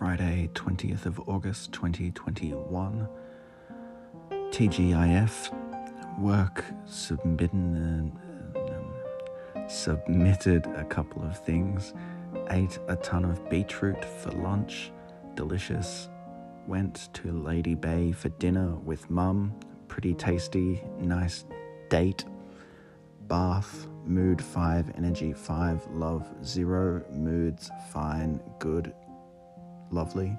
Monday, 20th of August 2021. TGIF work submitted, uh, submitted a couple of things. Ate a ton of beetroot for lunch, delicious. Went to Lady Bay for dinner with mum, pretty tasty, nice date. Bath, mood 5, energy 5, love 0, moods fine, good, lovely.